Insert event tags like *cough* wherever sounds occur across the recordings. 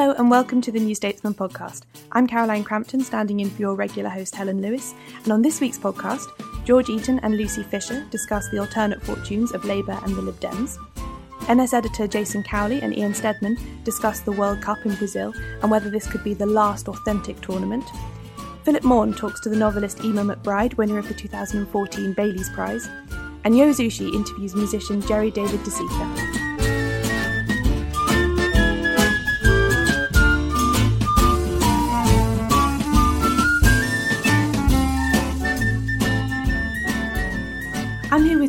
Hello and welcome to the New Statesman podcast. I'm Caroline Crampton, standing in for your regular host Helen Lewis, and on this week's podcast, George Eaton and Lucy Fisher discuss the alternate fortunes of Labour and the Lib Dems. NS editor Jason Cowley and Ian Steadman discuss the World Cup in Brazil and whether this could be the last authentic tournament. Philip Maughan talks to the novelist Eimear McBride, winner of the 2014 Bailey's Prize, and Yo Zushi interviews musician Jerry David DeCicca.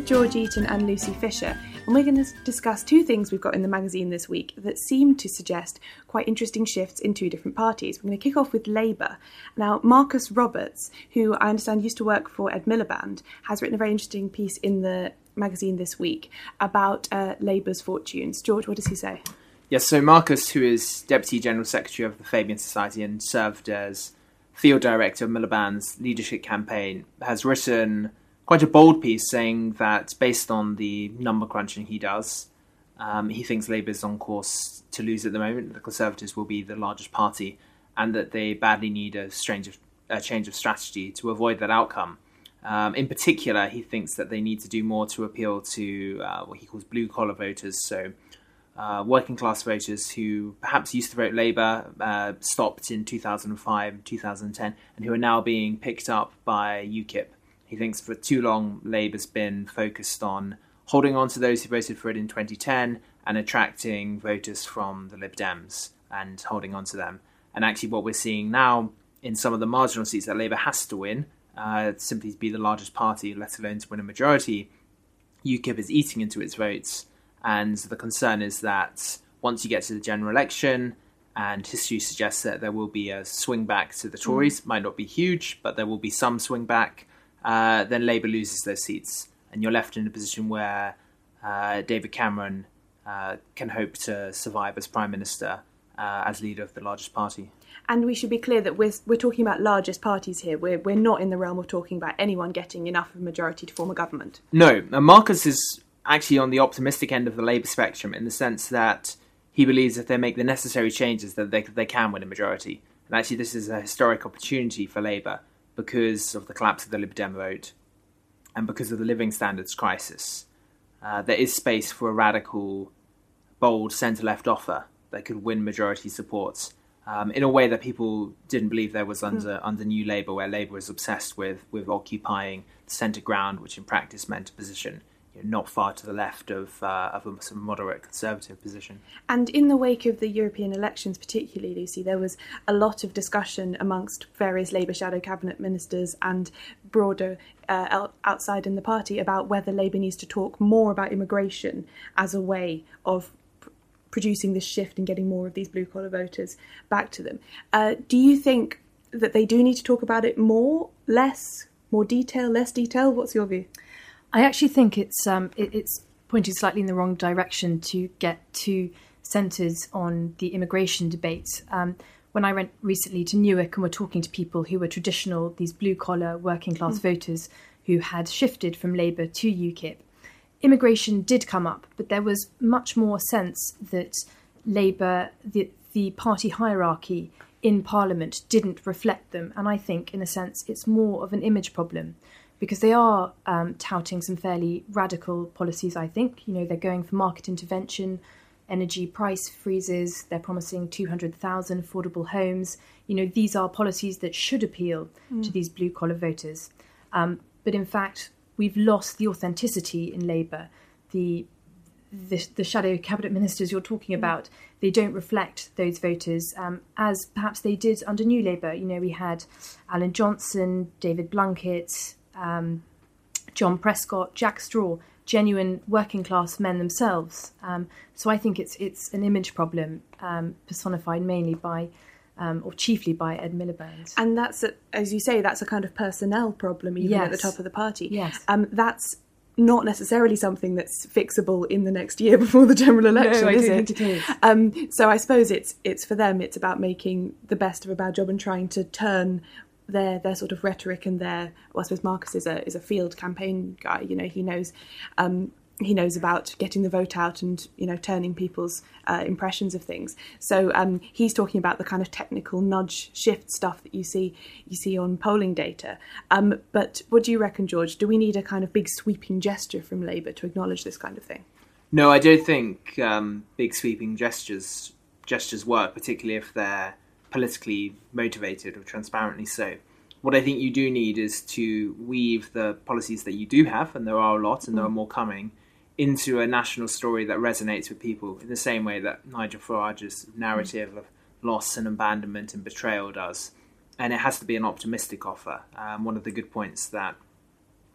With George Eaton and Lucy Fisher, and we're going to discuss two things we've got in the magazine this week that seem to suggest quite interesting shifts in two different parties. We're going to kick off with Labour. Now, Marcus Roberts, who I understand used to work for Ed Miliband, has written a very interesting piece in the magazine this week about uh, Labour's fortunes. George, what does he say? Yes, so Marcus, who is Deputy General Secretary of the Fabian Society and served as Field Director of Miliband's leadership campaign, has written quite a bold piece saying that based on the number crunching he does, um, he thinks Labour is on course to lose at the moment. The Conservatives will be the largest party, and that they badly need a, of, a change of strategy to avoid that outcome. Um, in particular, he thinks that they need to do more to appeal to uh, what he calls blue collar voters, so uh, working class voters who perhaps used to vote Labour, uh, stopped in 2005, 2010, and who are now being picked up by UKIP. He thinks for too long Labour's been focused on holding on to those who voted for it in 2010 and attracting voters from the Lib Dems and holding on to them. And actually, what we're seeing now in some of the marginal seats that Labour has to win, uh, simply to be the largest party, let alone to win a majority, UKIP is eating into its votes. And the concern is that once you get to the general election, and history suggests that there will be a swing back to the Tories, mm. might not be huge, but there will be some swing back uh, then Labour loses those seats, and you're left in a position where uh, David Cameron uh, can hope to survive as Prime Minister uh, as leader of the largest party. And we should be clear that we're, we're talking about largest parties here. We're, we're not in the realm of talking about anyone getting enough of a majority to form a government. No, Marcus is actually on the optimistic end of the Labour spectrum in the sense that he believes if they make the necessary changes that they, they can win a majority. And actually, this is a historic opportunity for Labour because of the collapse of the Lib Dem vote and because of the living standards crisis, uh, there is space for a radical, bold centre left offer that could win majority support um, in a way that people didn't believe there was hmm. under, mm. under New Labour, where Labour was obsessed with, with occupying the centre ground, which in practice meant a position you know, not far to the left of, uh, of a moderate conservative position. And in the wake of the European elections, particularly, Lucy, there was a lot of discussion amongst various Labour shadow cabinet ministers and broader uh, outside in the party about whether Labour needs to talk more about immigration as a way of producing this shift and getting more of these blue collar voters back to them. Uh, do you think that they do need to talk about it more, less, more detail, less detail? What's your view? I actually think it's um, it, it's pointing slightly in the wrong direction to get too centred on the immigration debate. Um, when I went recently to Newark and were talking to people who were traditional, these blue collar working class mm. voters who had shifted from Labour to UKIP, immigration did come up, but there was much more sense that Labour, the, the party hierarchy, in Parliament didn't reflect them. And I think, in a sense, it's more of an image problem because they are um, touting some fairly radical policies, I think. You know, they're going for market intervention, energy price freezes, they're promising 200,000 affordable homes. You know, these are policies that should appeal mm. to these blue collar voters. Um, but in fact, we've lost the authenticity in Labour. The the, the, shadow cabinet ministers you're talking mm. about, they don't reflect those voters um, as perhaps they did under New Labour. You know, we had Alan Johnson, David Blunkett, um, John Prescott, Jack Straw, genuine working class men themselves. Um, so I think it's it's an image problem um, personified mainly by. Um, or chiefly by Ed Miliband. And that's, a, as you say, that's a kind of personnel problem, even yes. at the top of the party. Yes. Um, that's not necessarily something that's fixable in the next year *laughs* before the general election, no, is it? it is. Um, so I suppose it's it's for them. It's about making the best of a bad job and trying to turn their their sort of rhetoric and their. Well, I suppose Marcus is a is a field campaign guy. You know, he knows. Um, he knows about getting the vote out and you know turning people's uh, impressions of things. So um, he's talking about the kind of technical nudge shift stuff that you see you see on polling data. Um, but what do you reckon, George? Do we need a kind of big sweeping gesture from Labour to acknowledge this kind of thing? No, I don't think um, big sweeping gestures gestures work, particularly if they're politically motivated or transparently so. What I think you do need is to weave the policies that you do have, and there are a lot, and there are more coming, into a national story that resonates with people in the same way that Nigel Farage's narrative of loss and abandonment and betrayal does. And it has to be an optimistic offer. Um, one of the good points that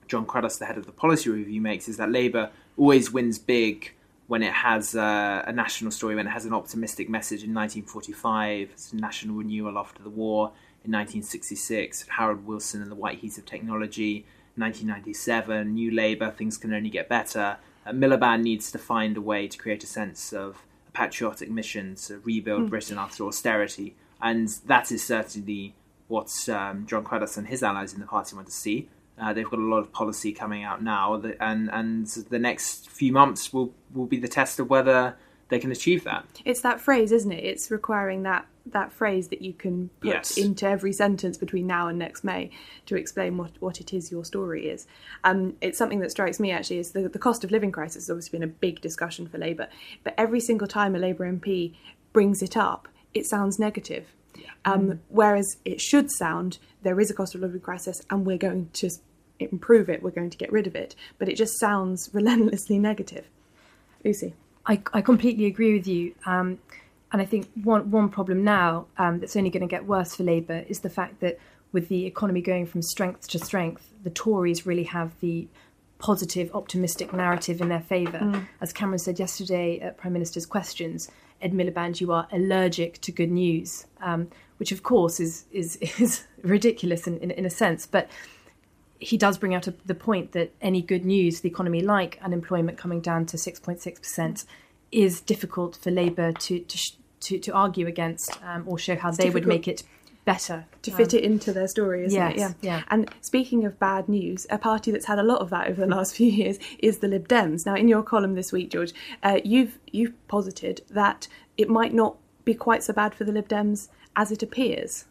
John Cruddas, the head of the policy review, makes is that Labour always wins big when it has uh, a national story, when it has an optimistic message. In 1945, it's national renewal after the war. In 1966, Harold Wilson and the White Heat of Technology. 1997, New Labour, things can only get better. Uh, Miliband needs to find a way to create a sense of a patriotic mission to rebuild mm. Britain after austerity. And that is certainly what um, John Cruddas and his allies in the party want to see. Uh, they've got a lot of policy coming out now, that, and and the next few months will will be the test of whether they can achieve that. It's that phrase, isn't it? It's requiring that that phrase that you can put yes. into every sentence between now and next May to explain what, what it is your story is. Um, it's something that strikes me actually is the, the cost of living crisis has obviously been a big discussion for Labour, but every single time a Labour MP brings it up, it sounds negative. Yeah. Um, mm. Whereas it should sound there is a cost of living crisis and we're going to improve it, we're going to get rid of it. But it just sounds *laughs* relentlessly negative. Lucy. I, I completely agree with you. Um, and I think one, one problem now um, that's only going to get worse for Labour is the fact that with the economy going from strength to strength, the Tories really have the positive, optimistic narrative in their favour. Mm. As Cameron said yesterday at Prime Minister's questions, Ed Miliband, you are allergic to good news, um, which of course is is, *laughs* is ridiculous in, in, in a sense. But he does bring out a, the point that any good news, the economy, like unemployment coming down to 6.6%, is difficult for Labour to, to, to, to, argue against um, or show how it's they would make it better. To um, fit it into their story, isn't yes, it? Yeah. yeah. And speaking of bad news, a party that's had a lot of that over the last *laughs* few years is the Lib Dems. Now, in your column this week, George, uh, you've, you've posited that it might not be quite so bad for the Lib Dems as it appears.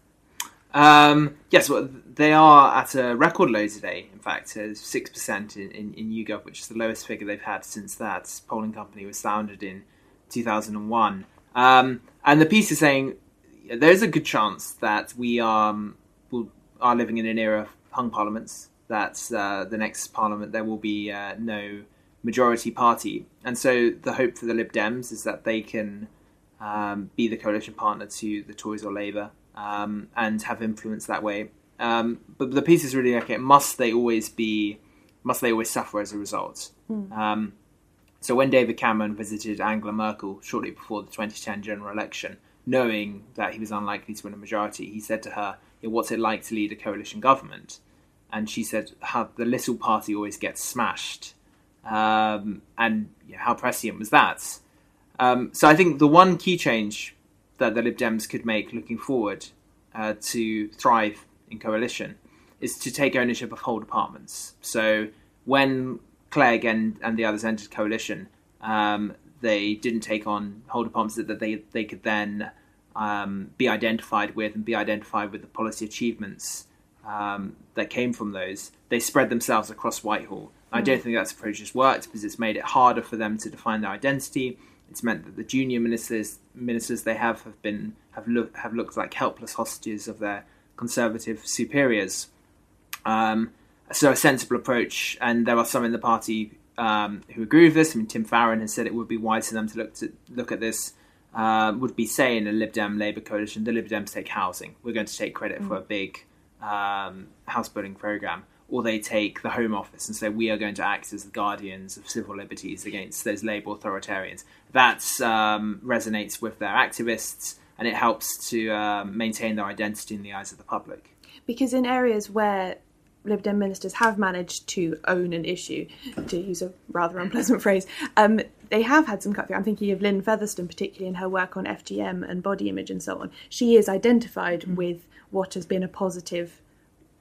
Um, yes, well, they are at a record low today. In fact, six percent in, in, in YouGov, which is the lowest figure they've had since that polling company was founded in 2001. Um, and the piece is saying there's a good chance that we um, will, are living in an era of hung parliaments. That uh, the next parliament there will be uh, no majority party, and so the hope for the Lib Dems is that they can um, be the coalition partner to the Tories or Labour um, and have influence that way. Um, but the piece is really okay. Must they always be? Must they always suffer as a result? Mm. Um, so when David Cameron visited Angela Merkel shortly before the 2010 general election, knowing that he was unlikely to win a majority, he said to her, yeah, "What's it like to lead a coalition government?" And she said, "How the little party always gets smashed." Um, and yeah, how prescient was that? Um, so I think the one key change that the Lib Dems could make looking forward uh, to thrive in coalition is to take ownership of whole departments. So when Clegg and, and the others entered coalition, um, they didn't take on whole departments that they they could then um, be identified with and be identified with the policy achievements um, that came from those, they spread themselves across Whitehall. I don't think that approach has worked because it's made it harder for them to define their identity. It's meant that the junior ministers ministers they have have been have looked have looked like helpless hostages of their conservative superiors. Um, so a sensible approach, and there are some in the party um, who agree with this. I mean, Tim Farron has said it would be wise for them to look to look at this. Uh, would be say in a Lib Dem Labour coalition, the Lib Dems take housing. We're going to take credit for a big um, house building program, or they take the Home Office and say we are going to act as the guardians of civil liberties against those Labour authoritarians. That um, resonates with their activists, and it helps to uh, maintain their identity in the eyes of the public. Because in areas where Lib Dem ministers have managed to own an issue, to use a rather unpleasant phrase, um, they have had some cut through. I'm thinking of Lynne Featherstone, particularly in her work on FGM and body image and so on. She is identified Mm. with what has been a positive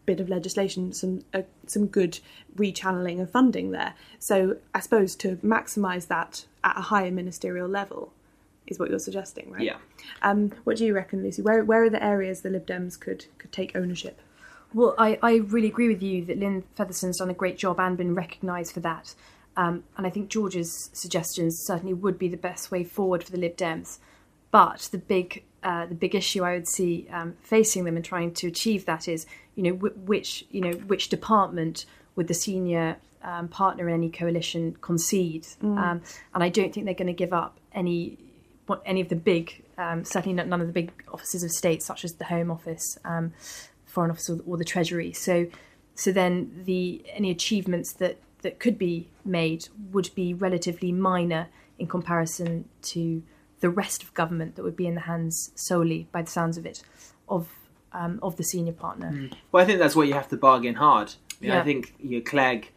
bit of legislation, some uh, some good rechanneling of funding there. So I suppose to maximise that at a higher ministerial level is what you're suggesting, right? Yeah. Um, what do you reckon, Lucy? Where where are the areas the Lib Dems could could take ownership? Well, I, I really agree with you that Lynne Featherstone's done a great job and been recognised for that. Um, and I think George's suggestions certainly would be the best way forward for the Lib Dems. But the big uh, the big issue I would see um, facing them and trying to achieve that is, you know, wh- which you know which department would the senior um, partner in any coalition concede? Um, and I don't think they're going to give up any what any of the big, um, certainly not, none of the big offices of state, such as the Home Office, um, Foreign Office, or, or the Treasury. So, so then the any achievements that that could be made would be relatively minor in comparison to the rest of government that would be in the hands solely, by the sounds of it, of um, of the senior partner. Well, I think that's what you have to bargain hard. I, mean, I think you know, Clegg,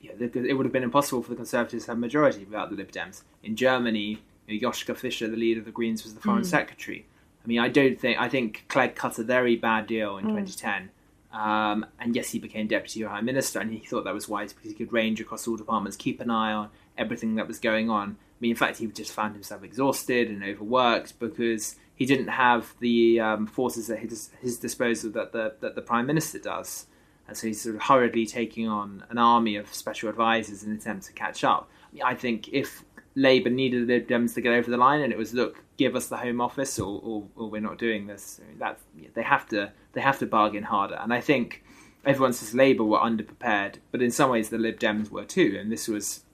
you know, it would have been impossible for the Conservatives to have a majority without the Lib Dems. In Germany, you know, Joschka Fischer, the leader of the Greens, was the Foreign Secretary. I mean, I don't think I think Clegg cut a very bad deal in 2010. Um, and yes, he became deputy high minister, and he thought that was wise because he could range across all departments, keep an eye on everything that was going on. Mean, in fact, he just found himself exhausted and overworked because he didn't have the um, forces at his, his disposal that the that the prime minister does, and so he's sort of hurriedly taking on an army of special advisors in an attempt to catch up. I, mean, I think if Labour needed the Lib Dems to get over the line, and it was look, give us the Home Office, or, or, or we're not doing this. I mean, that they have to they have to bargain harder, and I think everyone says Labour were underprepared, but in some ways the Lib Dems were too, and this was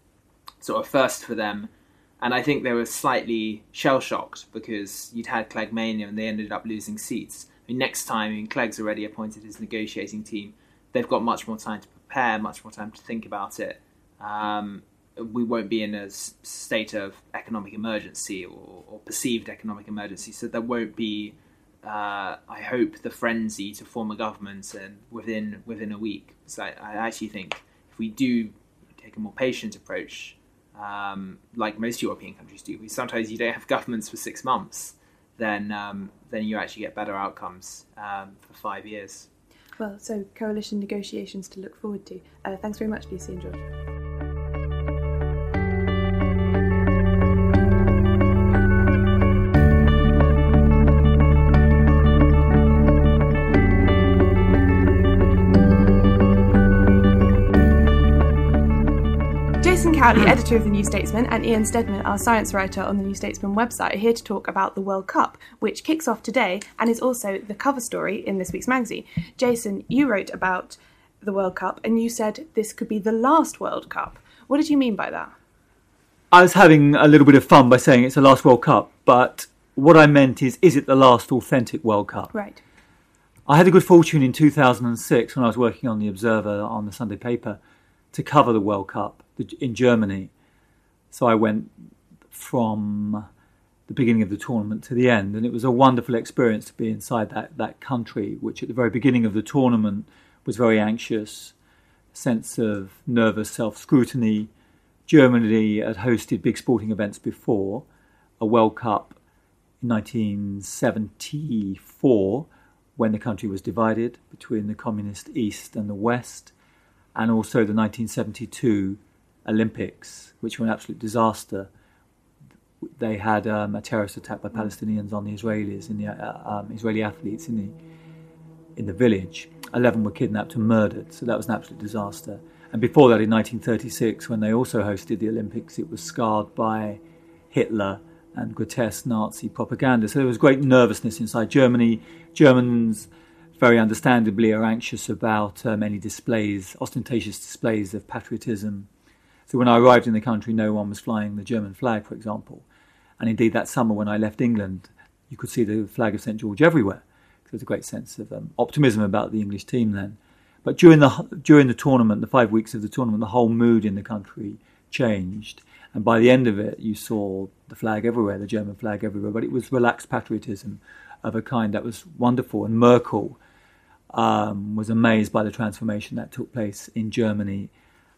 sort of first for them. And I think they were slightly shell shocked because you'd had Clegg Mania and they ended up losing seats. I mean, next time, I mean, Clegg's already appointed his negotiating team. They've got much more time to prepare, much more time to think about it. Um, we won't be in a state of economic emergency or, or perceived economic emergency, so there won't be. Uh, I hope the frenzy to form a government and within within a week. So I, I actually think if we do take a more patient approach, um, like most European countries do, we sometimes you don't have governments for six months, then um, then you actually get better outcomes um, for five years. Well, so coalition negotiations to look forward to. Uh, thanks very much, Lucy and George. Cowley, editor of The New Statesman, and Ian Steadman, our science writer on the New Statesman website, are here to talk about the World Cup, which kicks off today and is also the cover story in this week's magazine. Jason, you wrote about the World Cup and you said this could be the last World Cup. What did you mean by that? I was having a little bit of fun by saying it's the last World Cup, but what I meant is, is it the last authentic World Cup? Right. I had the good fortune in 2006 when I was working on the Observer on the Sunday paper to cover the World Cup in Germany. So I went from the beginning of the tournament to the end, and it was a wonderful experience to be inside that, that country, which at the very beginning of the tournament was very anxious, sense of nervous self scrutiny. Germany had hosted big sporting events before, a World Cup in 1974 when the country was divided between the communist East and the West, and also the 1972 Olympics, which were an absolute disaster. they had um, a terrorist attack by Palestinians on the Israelis, in the uh, um, Israeli athletes in the in the village. Eleven were kidnapped and murdered, so that was an absolute disaster. And before that, in 1936, when they also hosted the Olympics, it was scarred by Hitler and grotesque Nazi propaganda. So there was great nervousness inside Germany. Germans, very understandably, are anxious about um, any displays, ostentatious displays of patriotism. So when I arrived in the country, no one was flying the German flag, for example. And indeed, that summer when I left England, you could see the flag of St George everywhere. There was a great sense of um, optimism about the English team then. But during the during the tournament, the five weeks of the tournament, the whole mood in the country changed, and by the end of it, you saw the flag everywhere, the German flag everywhere. But it was relaxed patriotism of a kind that was wonderful. And Merkel um, was amazed by the transformation that took place in Germany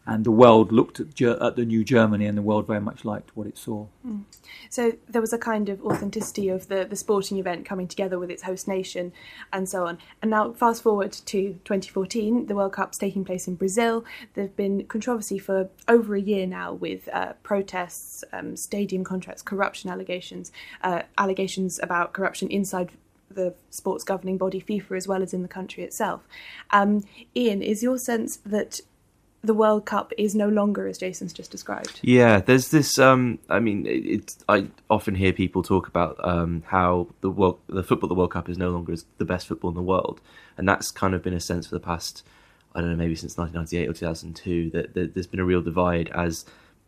and the world looked at, at, the new Germany, and the world very much liked what it saw. Mm. So there was a kind of authenticity of the, the sporting event coming together with its host nation, and so on. And now, fast forward to 2014, the World Cup's taking place in Brazil. There's been controversy for over a year now with uh, protests, um, stadium contracts, corruption allegations, uh, allegations about corruption inside the sports governing body FIFA as well as in the country itself. Um, Ian, is your sense that the World Cup is no longer as Jason's just described. Yeah, there's this. Um, I mean, it, I often hear people talk about um, how the world, the football, the World Cup is no longer the best football in the world, and that's kind of been a sense for the past, I don't know, maybe since 1998 or 2002. That, that there's been a real divide as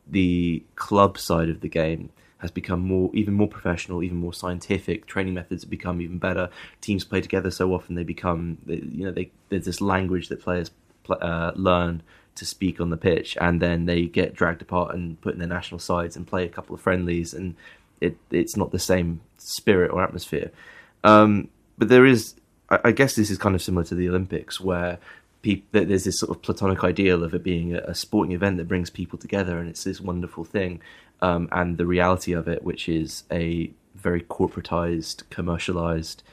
the club side of the game has become more, even more professional, even more scientific. Training methods have become even better. Teams play together so often they become, you know, they, there's this language that players uh, learn to speak on the pitch, and then they get dragged apart and put in their national sides and play a couple of friendlies, and it, it's not the same spirit or atmosphere. Um, but there is, I, I, guess, this is kind of similar to the Olympics, where people, there's this sort of platonic ideal of it being a, sporting event that brings people together, and it's this wonderful thing, um, and the reality of it, which is a very corporatized, commercialized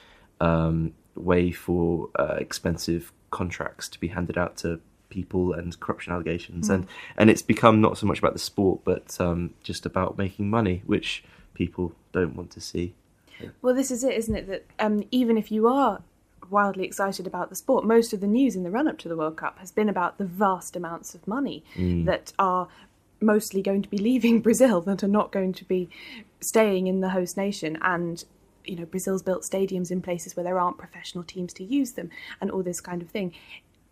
um, way for uh, expensive contracts to be handed out to people and corruption allegations, mm. and and it's become not so much about the sport, but um, just about making money, which people don't want to see. Well, this is it, isn't it? That um, even if you are wildly excited about the sport, most of the news in the run up to the World Cup has been about the vast amounts of money mm. that are mostly going to be leaving *laughs* Brazil, that are not going to be staying in the host nation, and you know Brazil's built stadiums in places where there aren't professional teams to use them, and all this kind of thing.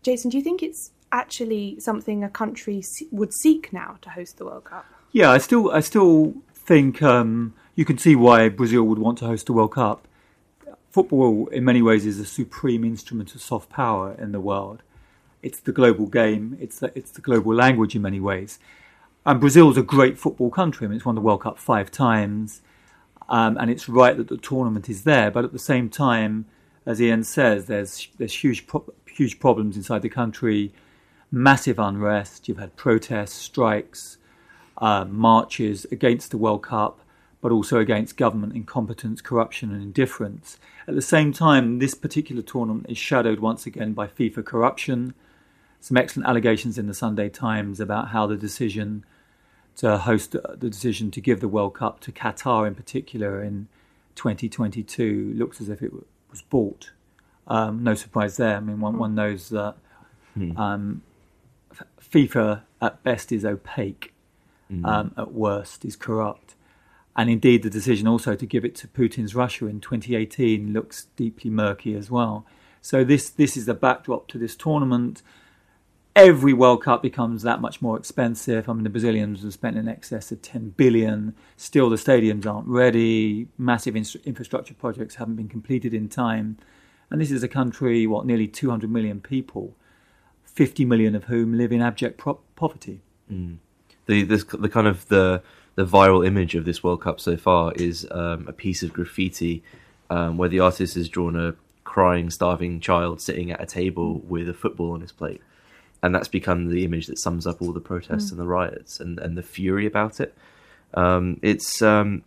Jason, do you think it's actually something a country would seek now to host the World Cup. Yeah, I still I still think um, you can see why Brazil would want to host the World Cup. Football, in many ways, is a supreme instrument of soft power in the world. It's the global game. It's the, it's the global language in many ways. And Brazil is a great football country. I mean, it's won the World Cup five times, um, and it's right that the tournament is there. But at the same time, as Ian says, there's there's huge pro- huge problems inside the country massive unrest. You've had protests, strikes, uh, marches against the World Cup, but also against government incompetence, corruption, and indifference. At the same time, this particular tournament is shadowed once again by FIFA corruption. Some excellent allegations in the Sunday Times about how the decision to host the decision to give the World Cup to Qatar in particular in 2022 looks as if it was bought. Um, no surprise there. I mean, one, one knows that hmm. um, FIFA at best is opaque, mm. um, at worst is corrupt. And indeed, the decision also to give it to Putin's Russia in 2018 looks deeply murky as well. So this this is the backdrop to this tournament. Every World Cup becomes that much more expensive. I mean, the Brazilians have spent in excess of 10 billion. Still, the stadiums aren't ready. Massive in- infrastructure projects haven't been completed in time. And this is a country, what, nearly 200 million people 50 million of whom live in abject pro- poverty. Mm. The, this, the kind of the the viral image of this World Cup so far is um, a piece of graffiti um, where the artist has drawn a crying, starving child sitting at a table with a football on his plate, and that's become the image that sums up all the protests mm. and the riots and, and the fury about it. Um, it's, um,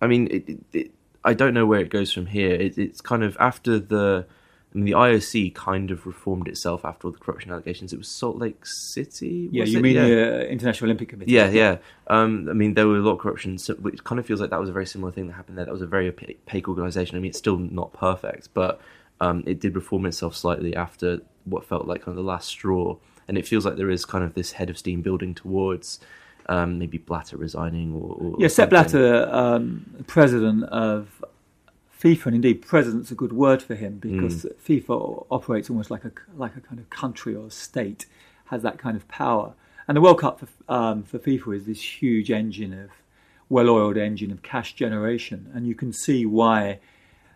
I mean, it, it, I don't know where it goes from here. It, it's kind of after the I mean, the IOC kind of reformed itself after all the corruption allegations. It was Salt Lake City. Yeah, you it? mean Yeah. the uh, International Olympic Committee? Yeah, yeah. Um, I mean, there were a lot of corruption, so it kind of feels like that was a very similar thing that happened there. That was a very opa- opaque organisation. I mean, it's still not perfect, but um, it did reform itself slightly after what felt like kind of the last straw. And it feels like there is kind of this head of steam building towards um, maybe Blatter resigning or, or Yeah, Sepp. Blatter, um, president of FIFA, and indeed president's a good word for him because Mm. FIFA operates almost like a like a kind of country or state, has that kind of power. And the World Cup for, um, for FIFA is this huge engine of well-oiled engine of cash generation, and you can see why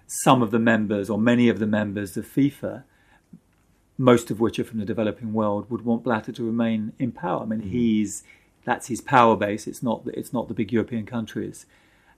some of the members or many of the members of FIFA most of which are from the developing world, would want Blatter to remain in power. I mean, hmm. he's that's his power base. It's not the- it's not the big European countries,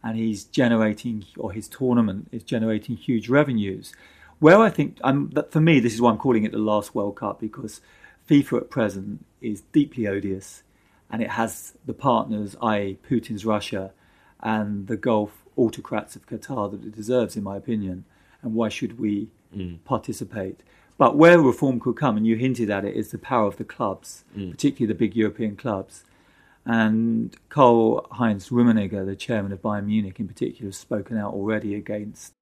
and he's generating or his tournament is generating huge revenues. Where I think that for me, this is why I'm calling it the last World Cup because FIFA at present is deeply odious, and it has the partners, i.e., Putin's Russia, and the Gulf autocrats of Qatar that it deserves, in my opinion. And why should we hmm. participate? But where reform could come, and you hinted at it, is the power of the clubs, mm. particularly the big European clubs. And Karl Heinz Rummenigge, the chairman of Bayern Munich in particular, has spoken out already against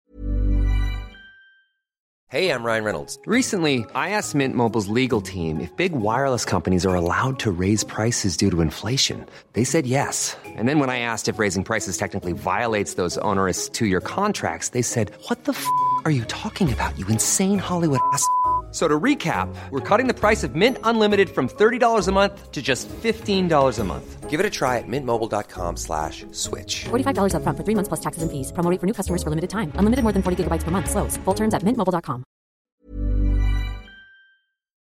Hey, I'm Ryan Reynolds. Recently, I asked Mint Mobile's legal team if big wireless companies are allowed to raise prices due to inflation. They said yes. And then when I asked if raising prices technically violates those onerous two year contracts, they said, What the f are you talking about, you insane Hollywood ass? F- So to recap, we're cutting the price of Mint Unlimited from $30 a month to just $15 a month. Give it a try at mintmobile.com slash switch. $45 upfront for three months plus taxes and fees. Promo rate for new customers for limited time. Unlimited more than 40 gigabytes per month. Slows. Full terms at mintmobile.com.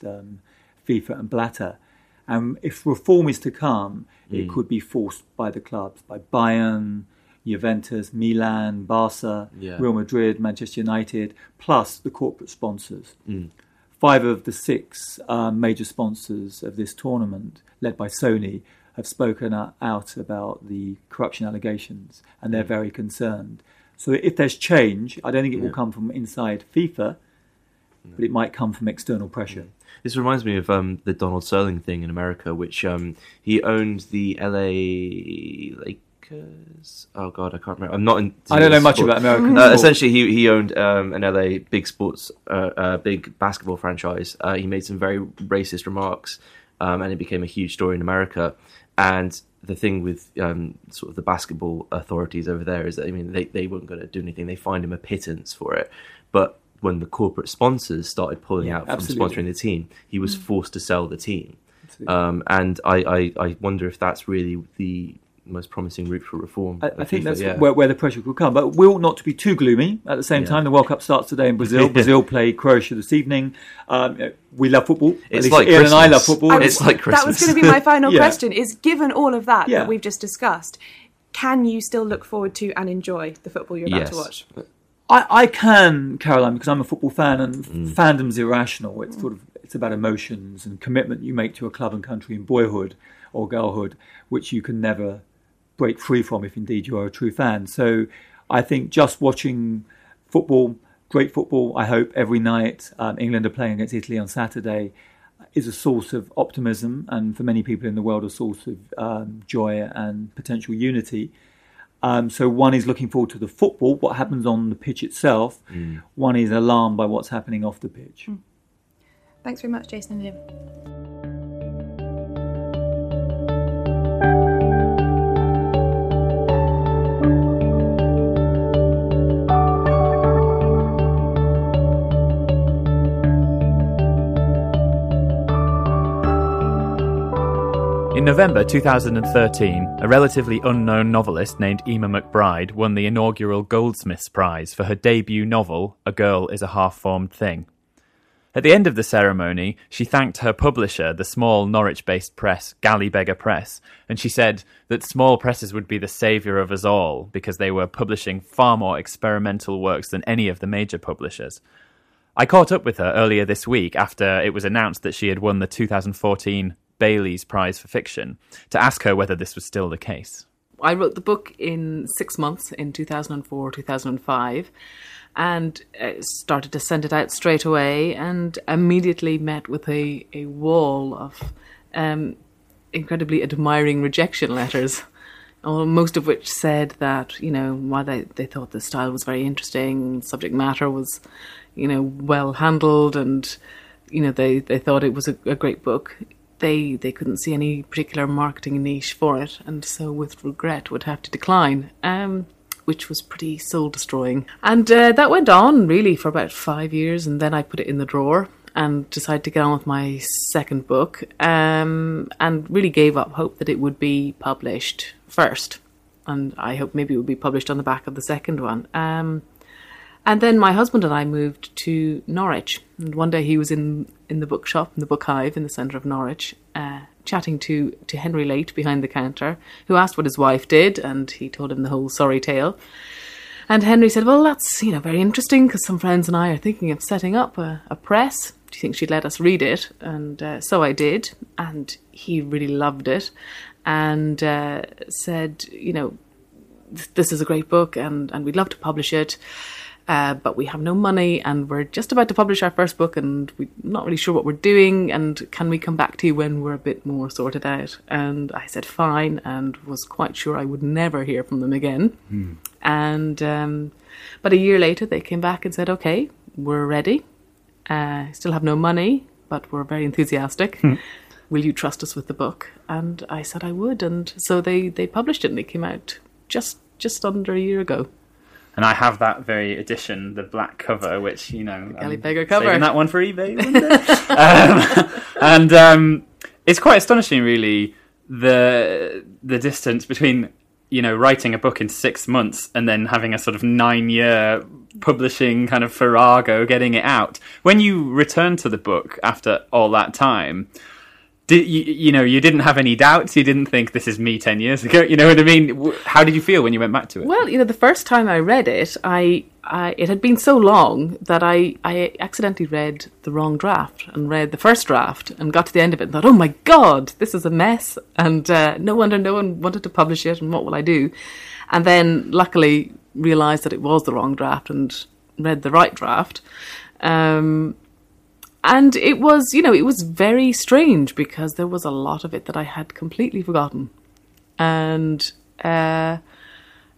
um, FIFA and Blatter. And if reform is to come, it could be forced by the clubs, by Bayern, Juventus, Milan, Barca, Yeah. Real Madrid, Manchester United, plus the corporate sponsors. Five of the six um, major sponsors of this tournament, led by Sony, have spoken out about the corruption allegations, and they're very concerned. So if there's change, I don't think it will come from inside FIFA, but it might come from external pressure. This reminds me of um, the Donald Sterling thing in America, which um, he owned the LA Lakers. Oh God, I can't remember. I'm not. In, I don't know much sport. about American Uh, essentially, he he owned um, an LA big sports, uh, uh, big basketball franchise. Uh, he made some very racist remarks, um, and it became a huge story in America. And the thing with um, sort of the basketball authorities over there is that I mean they they weren't going to do anything. They fined him a pittance for it, but when the corporate sponsors started pulling Yeah, out from absolutely. sponsoring the team, he was forced to sell the team. Um, and I, I, I wonder if that's really the most promising route for reform. I, I think FIFA, that's yeah. where, where the pressure could come. But we ought not to be too gloomy. At the same Yeah. time, the World Cup starts today in Brazil. *laughs* Brazil play Croatia this evening. Um, we love football. At It's least like Ian and I love football. I It's was- like That was going to be my *laughs* final Yeah. question: is given all of that Yeah. that we've just discussed, can you still look forward to and enjoy the football you're about to watch? I, I can, Caroline, because I'm a football fan, and Mm. fandom's irrational. It's sort of it's about emotions and commitment you make to a club and country in boyhood or girlhood, which you can never break free from if indeed you are a true fan. So I think just watching football, great football, I hope every night. Um, England are playing against Italy on Saturday. Is a source of optimism, and for many people in the world, a source of um, joy and potential unity. Um, so one is looking forward to the football, what happens on the pitch itself. One is alarmed by what's happening off the pitch. Thanks very much, Jason and Liam. In November 2013, a relatively unknown novelist named Eimear McBride won the inaugural Goldsmiths Prize for her debut novel, A Girl is a Half Formed Thing. At the end of the ceremony, she thanked her publisher, the small Norwich based press, Galley Beggar Press, and she said that small presses would be the saviour of us all because they were publishing far more experimental works than any of the major publishers. I caught up with her earlier this week after it was announced that she had won the 2014 Bailey's Prize for Fiction to ask her whether this was still the case. I wrote the book in six months in 2004, 2005, and uh, started to send it out straight away and immediately met with a, a wall of um, incredibly admiring rejection letters. Most of which said that, you know, while they, they thought the style was very interesting, subject matter was, you know, well handled, and, you know, they, they thought it was a, a great book they they couldn't see any particular marketing niche for it, and so with regret would have to decline. Um, which was pretty soul destroying. And uh, that went on really for about five years, and then I put it in the drawer and decided to get on with my second book, um, and really gave up hope that it would be published first. And I hope maybe it would be published on the back of the second one. Um, and then my husband and I moved to Norwich. And one day he was in, in the bookshop, in the book hive in the centre of Norwich, uh, chatting to, to Henry Layte behind the counter, who asked what his wife did, and he told him the whole sorry tale. And Henry said, Well, that's you know very interesting because some friends and I are thinking of setting up a, a press. Do you think she'd let us read it? And uh, so I did, and he really loved it and uh, said, You know, this is a great book and, and we'd love to publish it. Uh, but we have no money and we're just about to publish our first book and we're not really sure what we're doing and can we come back to you when we're a bit more sorted out? And i said fine and was quite sure i would never hear from them again. Hmm. and um, but a year later they came back and said okay we're ready. Uh, still have no money but we're very enthusiastic. Hmm. will you trust us with the book? And i said i would. And so they they published it and it came out just just under a year ago And I have that very edition, the black cover, which you know, Galley I'm cover. saving that one for eBay. *laughs* um, and um, it's quite astonishing, really, the the distance between you know writing a book in six months and then having a sort of nine year publishing kind of farrago, getting it out. When you return to the book after all that time. Did you, you know you didn't have any doubts? You didn't think this is me ten years ago. You know what I mean? How did you feel when you went back to it? Well, you know, the first time I read it, I, I it had been so long that I, I accidentally read the wrong draft and read the first draft and got to the end of it and thought, oh my god, this is a mess, and uh, no wonder no one wanted to publish it, and what will I do? And then luckily realised that it was the wrong draft and read the right draft. Um, and it was, you know, it was very strange because there was a lot of it that I had completely forgotten, and uh,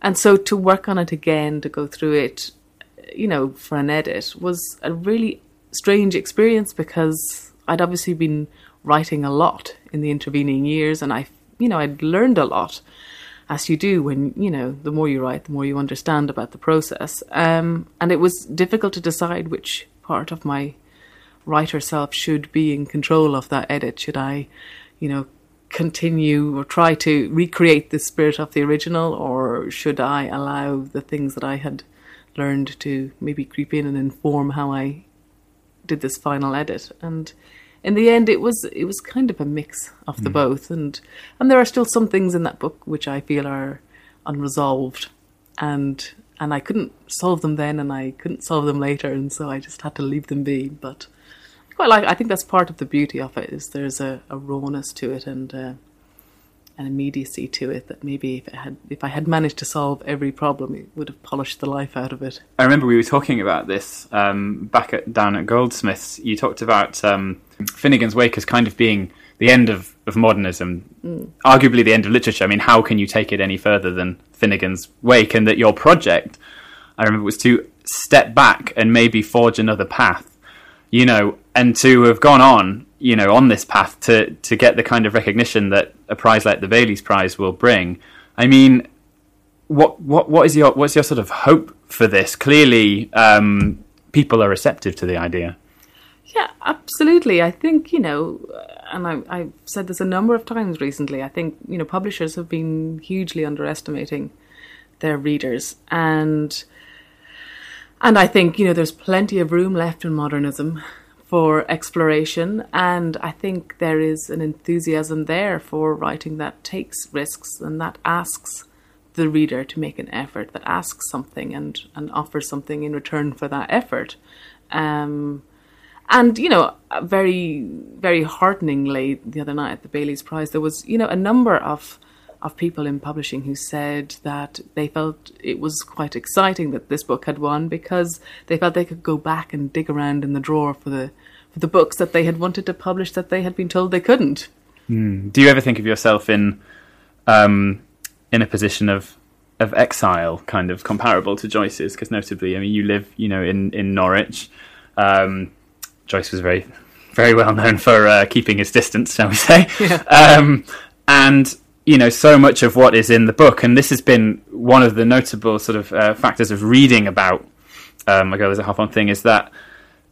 and so to work on it again, to go through it, you know, for an edit was a really strange experience because I'd obviously been writing a lot in the intervening years, and I, you know, I'd learned a lot, as you do when you know the more you write, the more you understand about the process. Um, and it was difficult to decide which part of my writer self should be in control of that edit. Should I, you know, continue or try to recreate the spirit of the original, or should I allow the things that I had learned to maybe creep in and inform how I did this final edit? And in the end, it was it was kind of a mix of the Mm. both, and and there are still some things in that book which I feel are unresolved, and and I couldn't solve them then, and I couldn't solve them later, and so I just had to leave them be. But I. I think that's part of the beauty of it is there's a, a rawness to it and uh, an immediacy to it that maybe if it had if I had managed to solve every problem, it would have polished the life out of it. I remember we were talking about this um, back at down at Goldsmiths. You talked about um, Finnegan's Wake as kind of being the end of, of modernism, Mm. arguably the end of literature. I mean, how can you take it any further than Finnegan's Wake? And that your project, I remember, was to step back and maybe forge another path, you know, and to have gone on, you know, on this path to to get the kind of recognition that a prize like the Bailey's Prize will bring. I mean, what what what is your what's your sort of hope for this? Clearly, um, people are receptive to the idea. Yeah, absolutely. I think you know, and I, I've said this a number of times recently. I think you know publishers have been hugely underestimating their readers, and and I think you know there's plenty of room left in modernism for exploration, and I think there is an enthusiasm there for writing that takes risks and that asks the reader to make an effort, that asks something and and offers something in return for that effort. Um, and you know, very very hearteningly, the other night at the Bailey's Prize, there was you know a number of of people in publishing who said that they felt it was quite exciting that this book had won because they felt they could go back and dig around in the drawer for the for the books that they had wanted to publish that they had been told they couldn't. Mm. Do you ever think of yourself in um, in a position of of exile, kind of comparable to Joyce's? Because notably, I mean, you live, you know, in in Norwich. Um, Joyce was very very well known for uh, keeping his distance, shall we say? *laughs* Yeah. Um, and you know, so much of what is in the book, and this has been one of the notable sort of uh, factors of reading about um, "A Girl Is a half-formed Thing" is that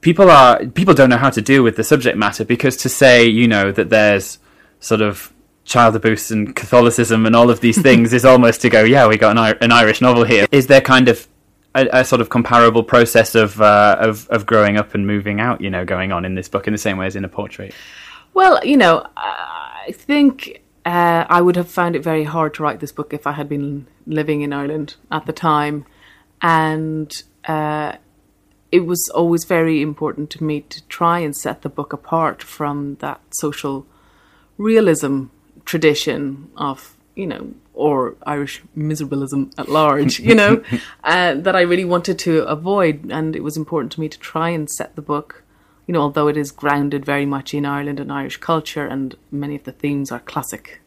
people are people don't know how to deal with the subject matter because to say, you know, that there's sort of child abuse and Catholicism and all of these *laughs* things is almost to go, yeah, we got an, an Irish novel here. Is there kind of a, a sort of comparable process of, uh, of of growing up and moving out, you know, going on in this book in the same way as in a portrait? Well, you know, I think uh, I would have found it very hard to write this book if I had been living in Ireland at the time, and uh, it was always very important to me to try and set the book apart from that social realism tradition of you know or Irish miserabilism at large, you know, *laughs* uh, that I really wanted to avoid, and it was important to me to try and set the book you know, although it is grounded very much in Ireland and Irish culture, and many of the themes are classic,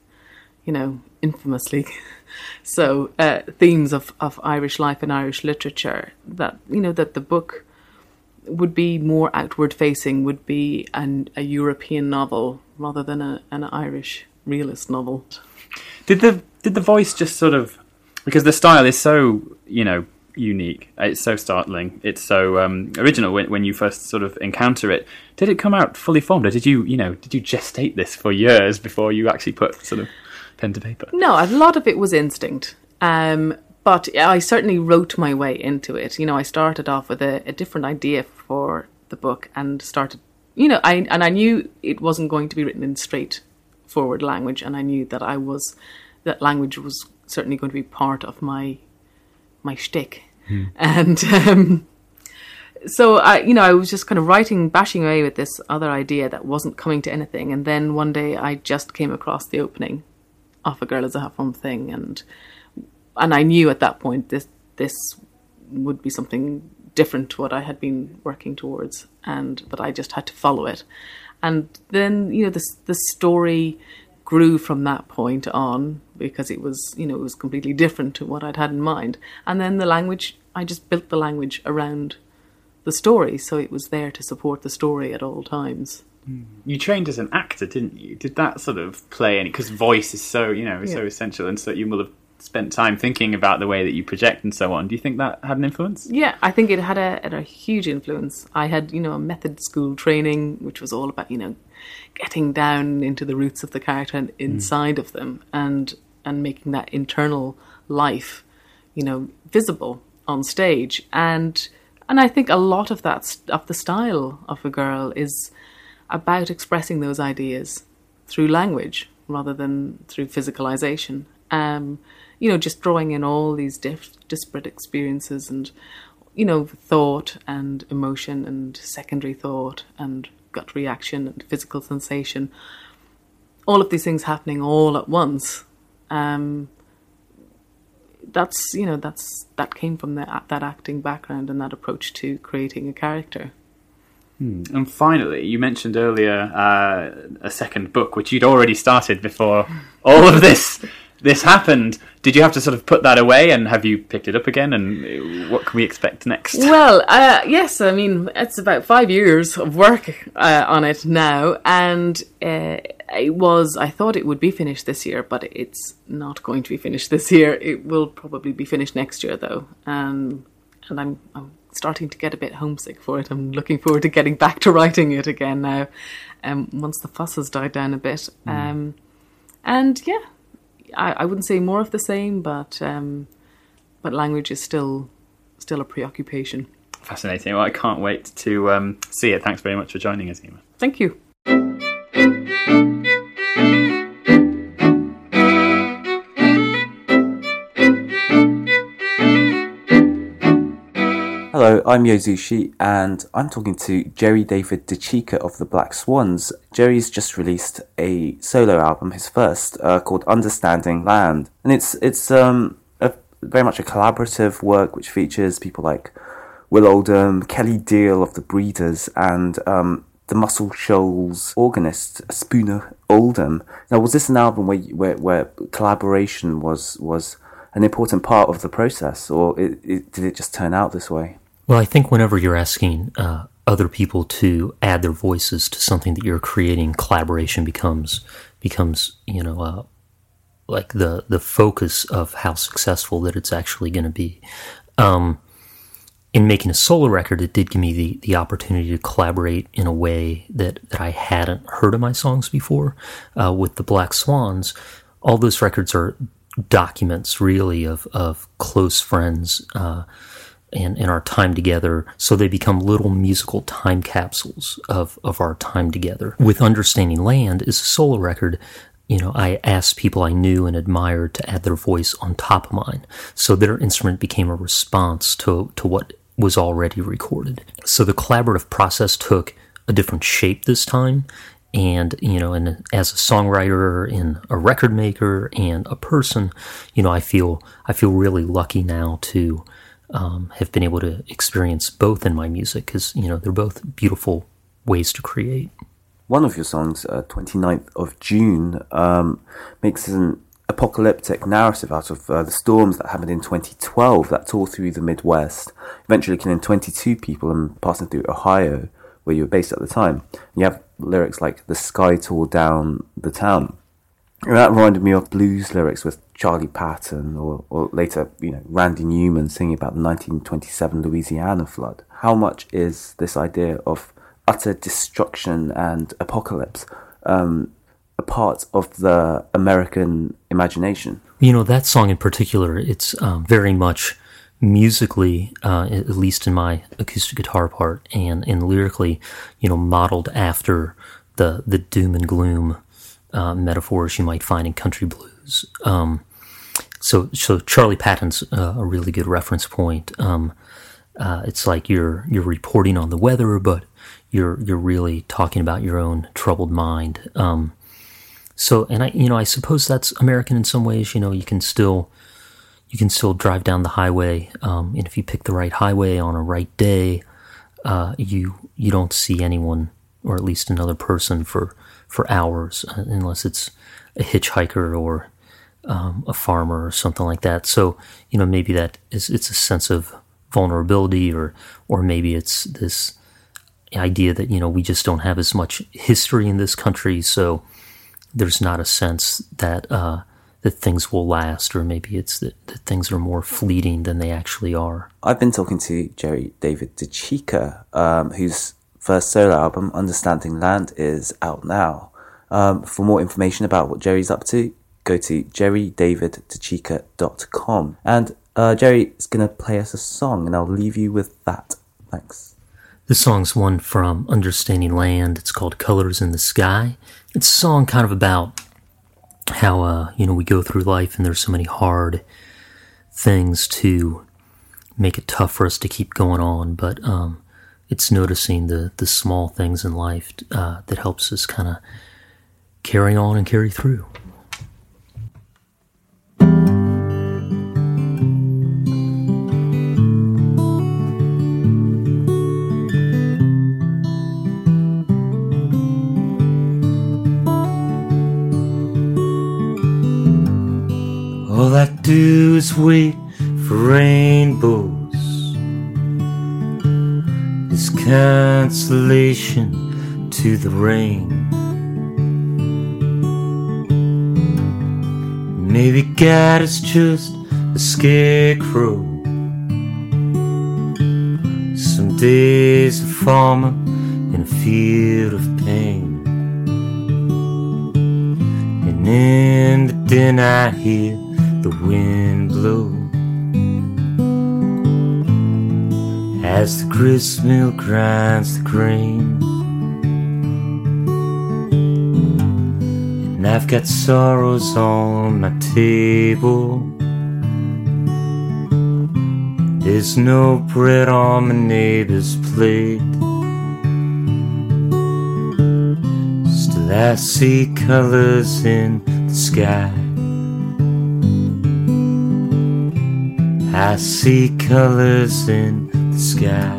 you know, infamously. *laughs* so uh, themes of, of Irish life and Irish literature that you know that the book would be more outward facing, would be an, a European novel rather than a, an Irish realist novel. Did the did the voice just sort of because the style is so you know unique. It's so startling. It's so um, original when, when you first sort of encounter it. Did it come out fully formed, or did you, you know, did you gestate this for years before you actually put sort of pen to paper? No, a lot of it was instinct. Um, but I certainly wrote my way into it. You know, I started off with a, a different idea for the book and started, you know, I and I knew it wasn't going to be written in straightforward language, and I knew that I was that language was certainly going to be part of my my shtick. Hmm. And um, so I, you know, I was just kind of writing, bashing away with this other idea that wasn't coming to anything. And then one day I just came across the opening of A Girl Is a Half Formed Thing, and and I knew at that point this this would be something different to what I had been working towards, and but I just had to follow it. And then you know the the story grew from that point on because it was you know it was completely different to what I'd had in mind and then the language I just built the language around the story so it was there to support the story at all times hmm. You trained as an actor, didn't you? Did that sort of play any? Because voice is so you know is so essential, and so you will have spent time thinking about the way that you project and so on. Do you think that had an influence? yeah I think it had a, had a huge influence I had you know a method school training which was all about you know getting down into the roots of the character and inside of them and and making that internal life you know visible on stage. And and I think a lot of that of the style of a girl is about expressing those ideas through language rather than through physicalization. Um you know just drawing in all these diff- disparate experiences and you know thought and emotion and secondary thought and gut reaction and physical sensation. All of these things happening all at once um that's you know that's that came from the, that acting background and that approach to creating a character. And finally, you mentioned earlier uh, a second book, which you'd already started before all of this this happened. Did you have to sort of put that away, and have you picked it up again? And uh, what can we expect next? *laughs* Well, uh, yes, I mean, it's about five years of work uh, on it now, and uh, it was, I thought it would be finished this year, but it's not going to be finished this year. It will probably be finished next year, though. Um, and I'm, I'm starting to get a bit homesick for it. I'm looking forward to getting back to writing it again now, um, once the fuss has died down a bit. Um, and yeah, I, I wouldn't say more of the same, but um, but language is still still a preoccupation. Fascinating. Well, I can't wait to um, see it. Thanks very much for joining us, Eimear. Thank you. I'm Yo Zushi, and I'm talking to Jerry David DeCicca of the Black Swans. Jerry's just released a solo album, his first, uh, called Understanding Land, and it's it's um a, very much a collaborative work which features people like Will Oldham, Kelley Deal of the Breeders, and um, the Muscle Shoals organist Spooner Oldham. Now, was this an album where where, where collaboration was was an important part of the process, or it, it, did it just turn out this way? Well, I think whenever you're asking uh, other people to add their voices to something that you're creating, collaboration becomes becomes you know uh, like the the focus of how successful that it's actually going to be. Um, in making a solo record, it did give me the, the opportunity to collaborate in a way that, that I hadn't heard of my songs before. Uh, with the Black Swans, all those records are documents, really, of, of close friends uh, and, and our time together. So they become little musical time capsules of, of our time together. With Understanding Land is a solo record you know, I asked people I knew and admired to add their voice on top of mine. So their instrument became a response to, to what was already recorded. So the collaborative process took a different shape this time. And, you know, and as a songwriter and a record maker and a person, you know, I feel, I feel really lucky now to, um, have been able to experience both in my music because, you know, they're both beautiful ways to create. One of your songs, uh, 29th of June, um, makes an apocalyptic narrative out of uh, the storms that happened in 2012 that tore through the Midwest, eventually killing 22 people and passing through Ohio, where you were based at the time. You have lyrics like "The sky tore down the town." And that reminded me of blues lyrics with Charlie Patton, or, or later, you know, Randy Newman singing about the 1927 Louisiana flood. How much is this idea of utter destruction and apocalypse um, a part of the American imagination. You know, that song in particular, it's um, very much musically, uh, at least in my acoustic guitar part, and, and lyrically, you know, modeled after the, the doom and gloom uh, metaphors you might find in country blues. Um, so, so Charlie Patton's uh, a really good reference point. Um, uh, it's like you're you're reporting on the weather, but you're you're really talking about your own troubled mind. Um, so, and I, you know, I suppose that's American in some ways. You know, you can still, you can still drive down the highway, um, and if you pick the right highway on a right day, uh, you you don't see anyone, or at least another person for for hours, uh, unless it's a hitchhiker or um, a farmer or something like that. So, you know, maybe that is it's a sense of vulnerability, or or maybe it's this idea that you know we just don't have as much history in this country, so there's not a sense that uh, that things will last, or maybe it's that, that things are more fleeting than they actually are. I've been talking to Jerry David DeCicca, um, whose first solo album, Understanding Land, is out now. Um, for more information about what Jerry's up to, go to jerrydaviddecicca.com. And uh, Jerry is going to play us a song, and I'll leave you with that. Thanks. This song's one from Understanding Land. It's called Colors in the Sky. It's a song kind of about how, uh, you know, we go through life and there's so many hard things to make it tough for us to keep going on. But um, it's noticing the, the small things in life uh, that helps us kind of carry on and carry through. All I do is wait for rainbows. This cancellation to the rain. Maybe God is just a scarecrow. Some days a farmer in a field of pain. And in the din I hear the wind blow as the grist mill grinds the grain. And I've got sorrows on my table. There's no bread on my neighbor's plate. Still I see colors in the sky. I see colors in sky.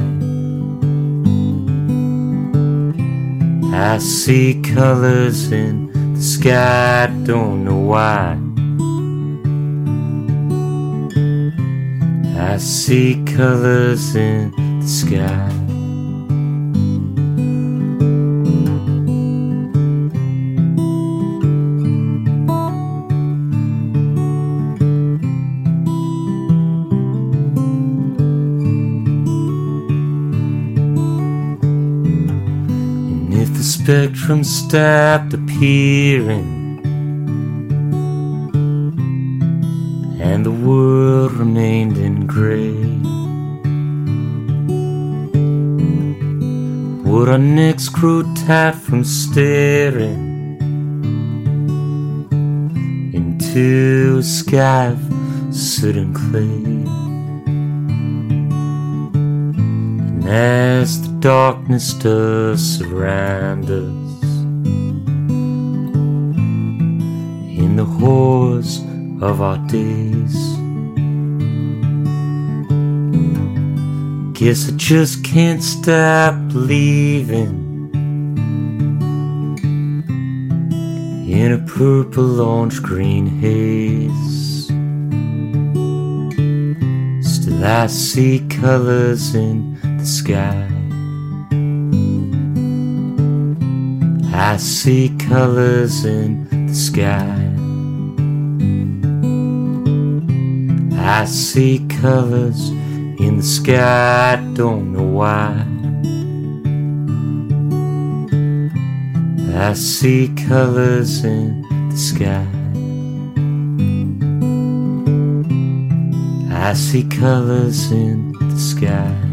I see colors in the sky, don't know why. I see colors in the sky. Spectrum stopped appearing and the world remained in gray. Would our necks grow tight from staring into a sky of soot and clay? And as the darkness does surround us, in the horrors of our days. Guess I just can't stop believing in a purple, orange, green haze. Still, I see colors in the sky. I see colors in the sky. I see colors in the sky, I don't know why. I see colors in the sky. I see colors in the sky.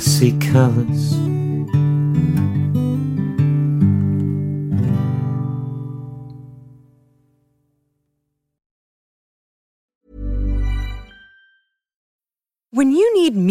I see colors.